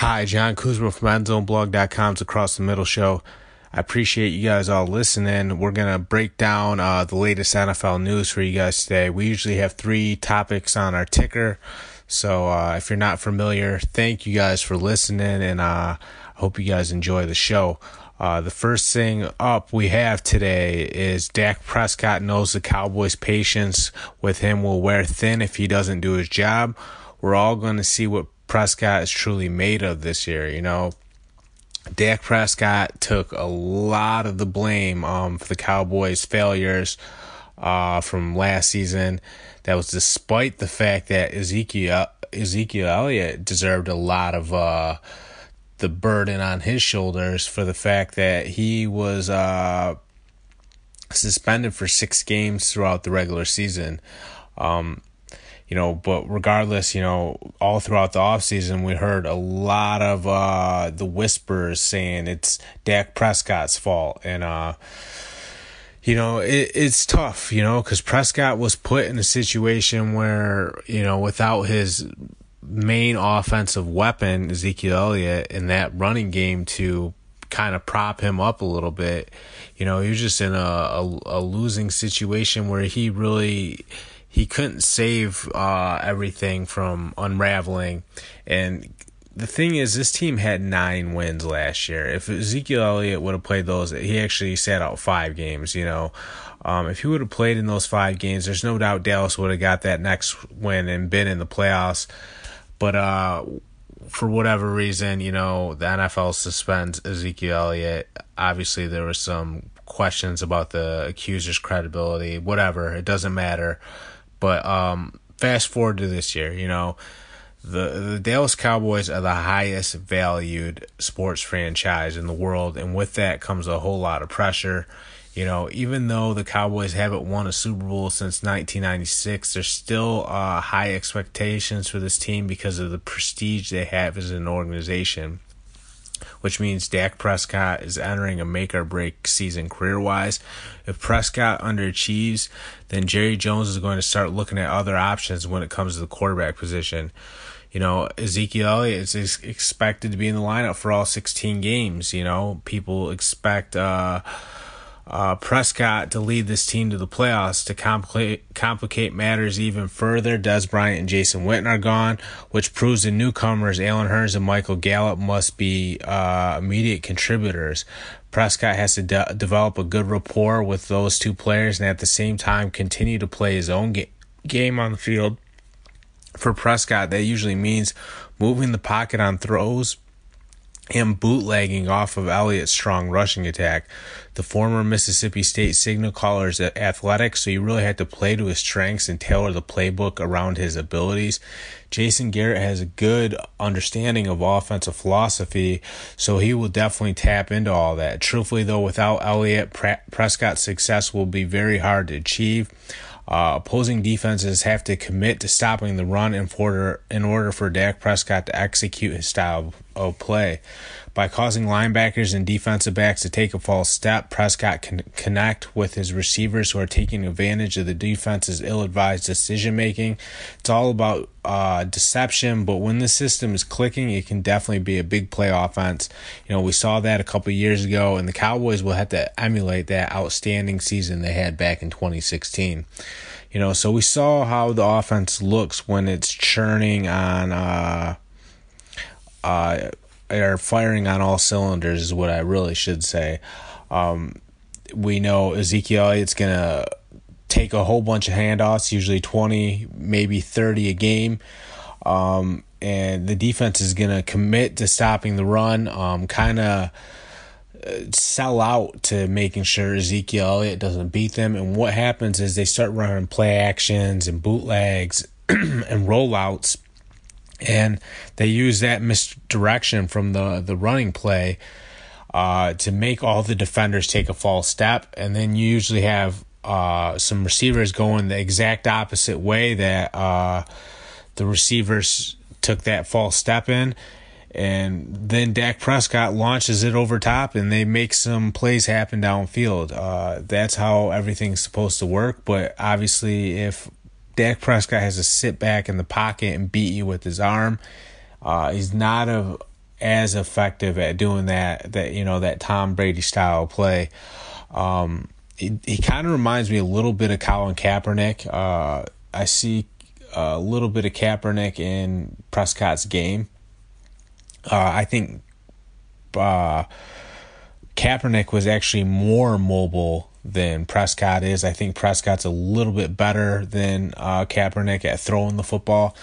Hi, Jon Kuzma from EndZoneBlog.com's Across the Middle Show. I appreciate you guys all listening. We're going to break down uh, the latest NFL news for you guys today. We usually have three topics on our ticker. So uh, if you're not familiar, thank you guys for listening, and uh, I hope you guys enjoy the show. Uh, the first thing up we have today is Dak Prescott knows the Cowboys' patience with him will wear thin if he doesn't do his job. We're all going to see what Prescott is truly made of this year. You know, Dak Prescott took a lot of the blame um, for the Cowboys' failures uh, from last season. That was despite the fact that Ezekiel Ezekiel Elliott deserved a lot of uh, the burden on his shoulders for the fact that he was uh, suspended for six games throughout the regular season. Um, you know, but regardless, you know, all throughout the offseason, we heard a lot of uh, the whispers saying it's Dak Prescott's fault. And, uh, you know, it, it's tough, you know, because Prescott was put in a situation where, you know, without his main offensive weapon, Ezekiel Elliott, in that running game to kind of prop him up a little bit, you know, he was just in a, a, a losing situation where he really he couldn't save uh, everything from unraveling. And the thing is, this team had nine wins last year. If Ezekiel Elliott would have played those, he actually sat out five games. You know, um, if he would have played in those five games, there's no doubt Dallas would have got that next win and been in the playoffs. But uh, for whatever reason, you know, the NFL suspends Ezekiel Elliott. Obviously, there was some questions about the accuser's credibility. Whatever, it doesn't matter. But um, fast forward to this year, you know, the the Dallas Cowboys are the highest valued sports franchise in the world, and with that comes a whole lot of pressure. You know, even though the Cowboys haven't won a Super Bowl since 1996, there's still uh, high expectations for this team because of the prestige they have as an organization which means Dak Prescott is entering a make or break season career wise. If Prescott underachieves, then Jerry Jones is going to start looking at other options when it comes to the quarterback position. You know, Ezekiel Elliott is expected to be in the lineup for all 16 games. You know, people expect, uh, uh, Prescott to lead this team to the playoffs. To complicate complicate matters even further, Dez Bryant and Jason Witten are gone, which proves the newcomers Allen Hurns and Michael Gallup must be uh, immediate contributors. Prescott has to de- develop a good rapport with those two players and at the same time continue to play his own ga- game on the field. For Prescott, that usually means moving the pocket on throws, him bootlegging off of Elliott's strong rushing attack. The former Mississippi State signal caller is athletic, so you really had to play to his strengths and tailor the playbook around his abilities. Jason Garrett has a good understanding of offensive philosophy, so he will definitely tap into all that. Truthfully, though, without Elliott, Prescott's success will be very hard to achieve. Uh, opposing defenses have to commit to stopping the run in order in order for Dak Prescott to execute his style of play. By causing linebackers and defensive backs to take a false step, Prescott can connect with his receivers who are taking advantage of the defense's ill-advised decision making. It's all about uh, deception, but when the system is clicking, it can definitely be a big play offense. You know, we saw that a couple years ago, and the Cowboys will have to emulate that outstanding season they had back in 2016. You know, so we saw how the offense looks when it's churning on. Uh, uh, are firing on all cylinders is what I really should say. Um, we know Ezekiel Elliott's gonna take a whole bunch of handoffs, usually twenty, maybe thirty a game. Um, and the defense is gonna commit to stopping the run. Um, kind of uh, sell out to making sure Ezekiel Elliott doesn't beat them. And what happens is they start running play actions and bootlegs and rollouts and they use that misdirection from the the running play uh, to make all the defenders take a false step, and then you usually have uh, some receivers going the exact opposite way that uh, the receivers took that false step in. And then Dak Prescott launches it over top, and they make some plays happen downfield. Uh, that's how everything's supposed to work. But obviously, if Dak Prescott has to sit back in the pocket and beat you with his arm. Uh, he's not a as effective at doing that that you know that Tom Brady style play. Um, he, he kind of reminds me a little bit of Colin Kaepernick. Uh, I see a little bit of Kaepernick in Prescott's game. Uh, I think uh, Kaepernick was actually more mobile than Prescott is. I think Prescott's a little bit better than uh, Kaepernick at throwing the football.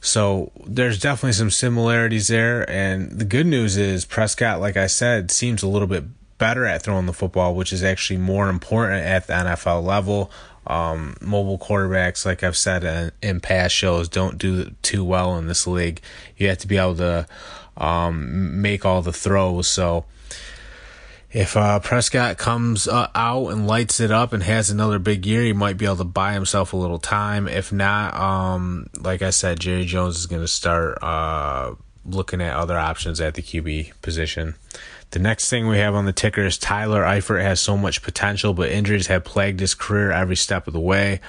So there's definitely some similarities there. And the good news is Prescott, like I said, seems a little bit better at throwing the football, which is actually more important at the NFL level. Um, mobile quarterbacks, like I've said in, in, past shows, don't do too well in this league. You have to be able to um, make all the throws. So if uh, Prescott comes uh, out and lights it up and has another big year, he might be able to buy himself a little time. If not, um, like I said, Jerry Jones is going to start uh, looking at other options at the QB position. The next thing we have on the ticker is Tyler Eifert has so much potential, but injuries have plagued his career every step of the way.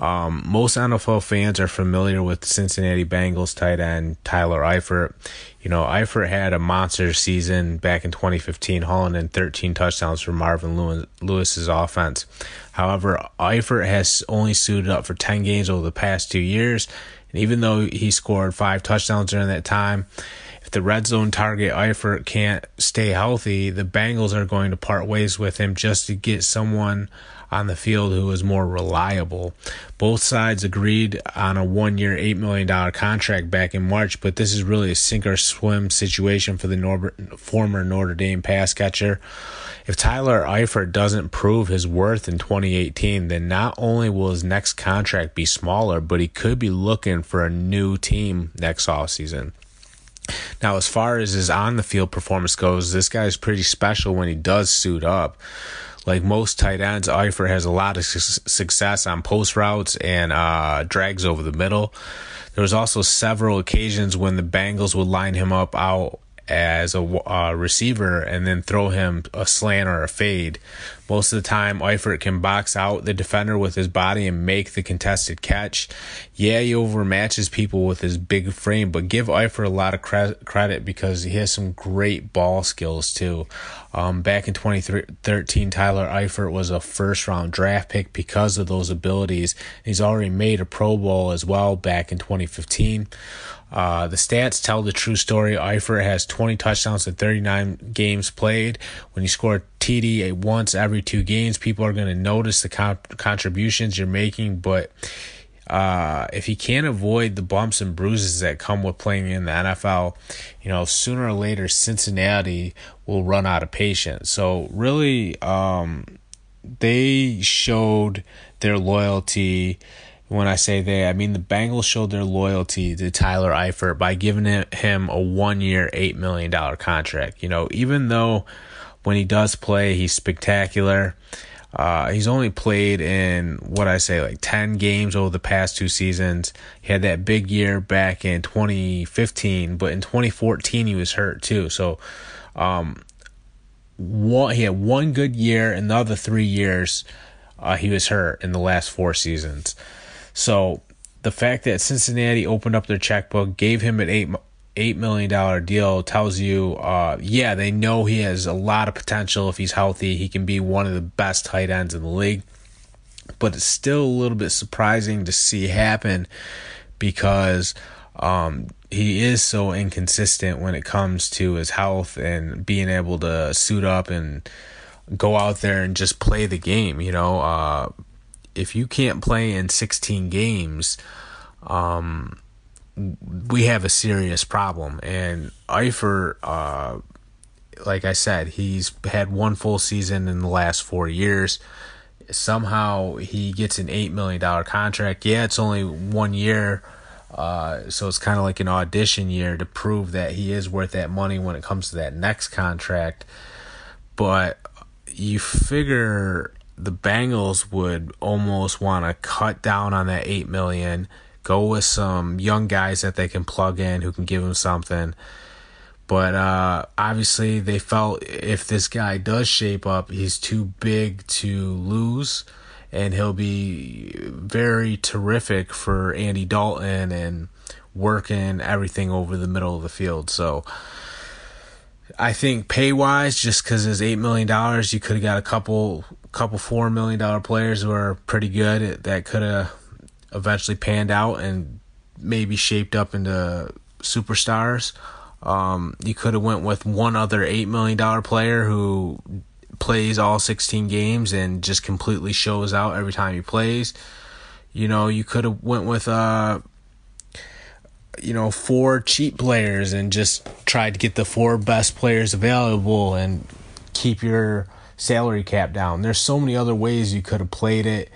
Um, most NFL fans are familiar with Cincinnati Bengals tight end Tyler Eifert. You know, Eifert had a monster season back in 2015, hauling in 13 touchdowns for Marvin Lewis's offense. However, Eifert has only suited up for 10 games over the past two years, and even though he scored five touchdowns during that time, if the red zone target Eifert can't stay healthy, the Bengals are going to part ways with him just to get someone on the field who was more reliable. Both sides agreed on a one year, $8 million contract back in March, but this is really a sink or swim situation for the Nor- former Notre Dame pass catcher. If Tyler Eifert doesn't prove his worth in 2018, then not only will his next contract be smaller, but he could be looking for a new team next offseason. Now, as far as his on the field performance goes, this guy is pretty special when he does suit up like most tight ends, Eifert has a lot of su- success on post routes and uh, drags over the middle. There was also several occasions when the Bengals would line him up out as a uh, receiver and then throw him a slant or a fade. Most of the time, Eifert can box out the defender with his body and make the contested catch. Yeah, he overmatches people with his big frame, but give Eifert a lot of cre- credit because he has some great ball skills too. Um, back in 2013, Tyler Eifert was a first round draft pick because of those abilities. He's already made a Pro Bowl as well back in 2015. Uh, the stats tell the true story. Eifert has 20 touchdowns in 39 games played. When you score TD once every two games, people are going to notice the con- contributions you're making. But uh, if he can't avoid the bumps and bruises that come with playing in the NFL, you know, sooner or later Cincinnati will run out of patience. So really, um, they showed their loyalty when I say they, I mean the Bengals showed their loyalty to Tyler Eifert by giving him a one year, $8 million contract. You know, even though when he does play, he's spectacular. Uh, he's only played in what I say like 10 games over the past two seasons. He had that big year back in 2015, but in 2014 he was hurt too. So, um, one, he had one good year, and the other three years, uh, he was hurt in the last four seasons. So the fact that Cincinnati opened up their checkbook, gave him an eight eight million dollar deal tells you, uh, yeah, they know he has a lot of potential if he's healthy. He can be one of the best tight ends in the league. But it's still a little bit surprising to see happen because um, he is so inconsistent when it comes to his health and being able to suit up and go out there and just play the game. You know, uh, if you can't play in 16 games, um, we have a serious problem. And Eifert, uh, like I said, he's had one full season in the last four years. Somehow he gets an $8 million contract. Yeah, it's only one year. Uh, so it's kind of like an audition year to prove that he is worth that money when it comes to that next contract. But you figure the Bengals would almost want to cut down on that eight million, go with some young guys that they can plug in who can give them something. But uh, obviously, they felt if this guy does shape up, he's too big to lose, and he'll be very terrific for Andy Dalton and working everything over the middle of the field. So I think pay wise, just because it's eight million dollars, you could have got a couple couple four million dollar players who are pretty good that could have eventually panned out and maybe shaped up into superstars. Um, you could have went with one other eight million dollar player who plays all 16 games and just completely shows out every time he plays. You know, you could have went with uh you know, four cheap players and just tried to get the four best players available and keep your salary cap down. There's so many other ways you could have played it.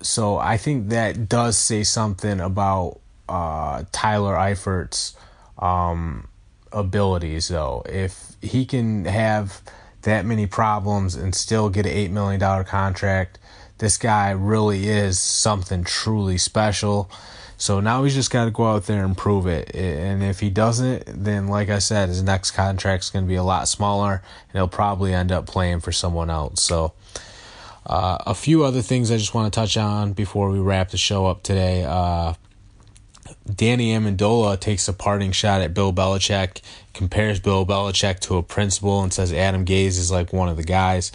So I think that does say something about uh, Tyler Eifert's um, abilities, though. If he can have that many problems and still get an $8 million contract, this guy really is something truly special. So now he's just got to go out there and prove it. And if he doesn't, then like I said, his next contract's going to be a lot smaller, and he'll probably end up playing for someone else. So. Uh, a few other things I just want to touch on before we wrap the show up today. Uh, Danny Amendola takes a parting shot at Bill Belichick, compares Bill Belichick to a principal, and says Adam Gase is like one of the guys.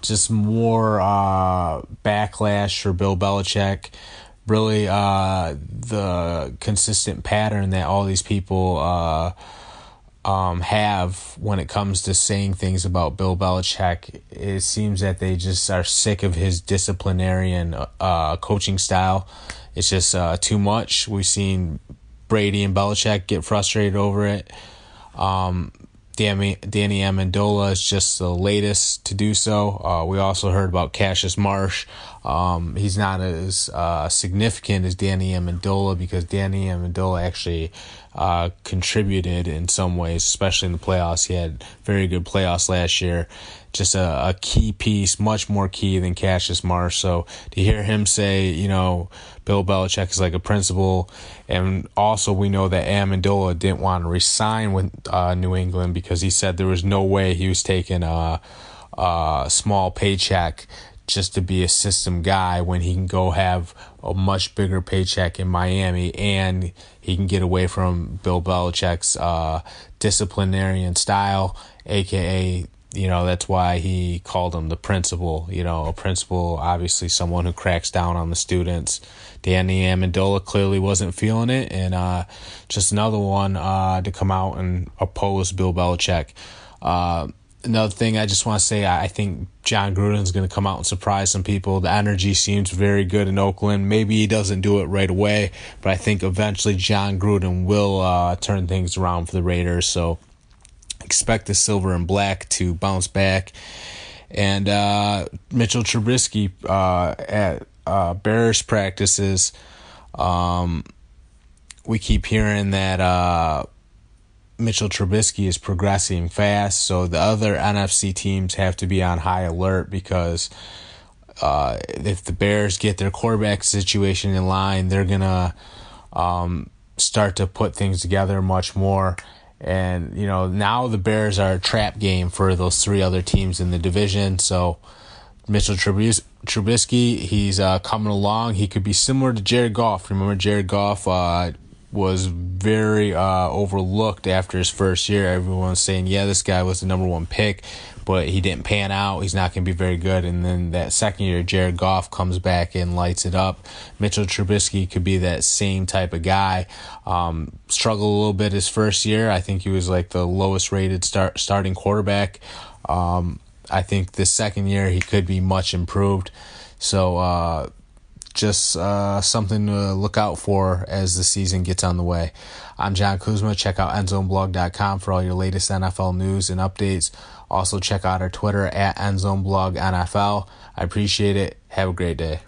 Just more uh, backlash for Bill Belichick really uh, the consistent pattern that all these people uh, um, have when it comes to saying things about Bill Belichick. It seems that they just are sick of his disciplinarian uh, coaching style. It's just uh, too much. We've seen Brady and Belichick get frustrated over it. Um, Danny, Danny Amendola is just the latest to do so. Uh, we also heard about Cassius Marsh. Um, he's not as uh, significant as Danny Amendola because Danny Amendola actually uh, contributed in some ways, especially in the playoffs. He had very good playoffs last year. Just a, a key piece, much more key than Cassius Marsh. So to hear him say, you know, Bill Belichick is like a principal, and also we know that Amendola didn't want to resign with uh, New England because he said there was no way he was taking a, a small paycheck just to be a system guy when he can go have a much bigger paycheck in Miami and he can get away from Bill Belichick's uh, disciplinarian style, aka you know that's why he called him the principal. You know, a principal, obviously someone who cracks down on the students. Danny Amendola clearly wasn't feeling it, and uh, just another one uh, to come out and oppose Bill Belichick. Uh, another thing I just want to say, I think Jon Gruden's going to come out and surprise some people. The energy seems very good in Oakland. Maybe he doesn't do it right away, but I think eventually Jon Gruden will uh, turn things around for the Raiders. So expect the silver and black to bounce back. And uh, Mitchell Trubisky uh, at uh, Bears practices, um, we keep hearing that uh, Mitchell Trubisky is progressing fast, so the other NFC teams have to be on high alert because uh, if the Bears get their quarterback situation in line, they're gonna um, start to put things together much more. And you know now the Bears are a trap game for those three other teams in the division. So Mitchell Trubis- Trubisky, he's uh, coming along. He could be similar to Jared Goff. Remember Jared Goff uh, was very uh, overlooked after his first year. Everyone's saying, yeah, this guy was the number one pick, but he didn't pan out. He's not going to be very good. And then that second year, Jared Goff comes back and lights it up. Mitchell Trubisky could be that same type of guy. Um, struggled a little bit his first year. I think he was like the lowest rated start starting quarterback. Um, I think this second year he could be much improved. So, uh, just uh, something to look out for as the season gets on the way. I'm Jon Kuzma. Check out endzoneblog.com for all your latest NFL news and updates. Also, check out our Twitter at endzoneblogNFL. I appreciate it. Have a great day.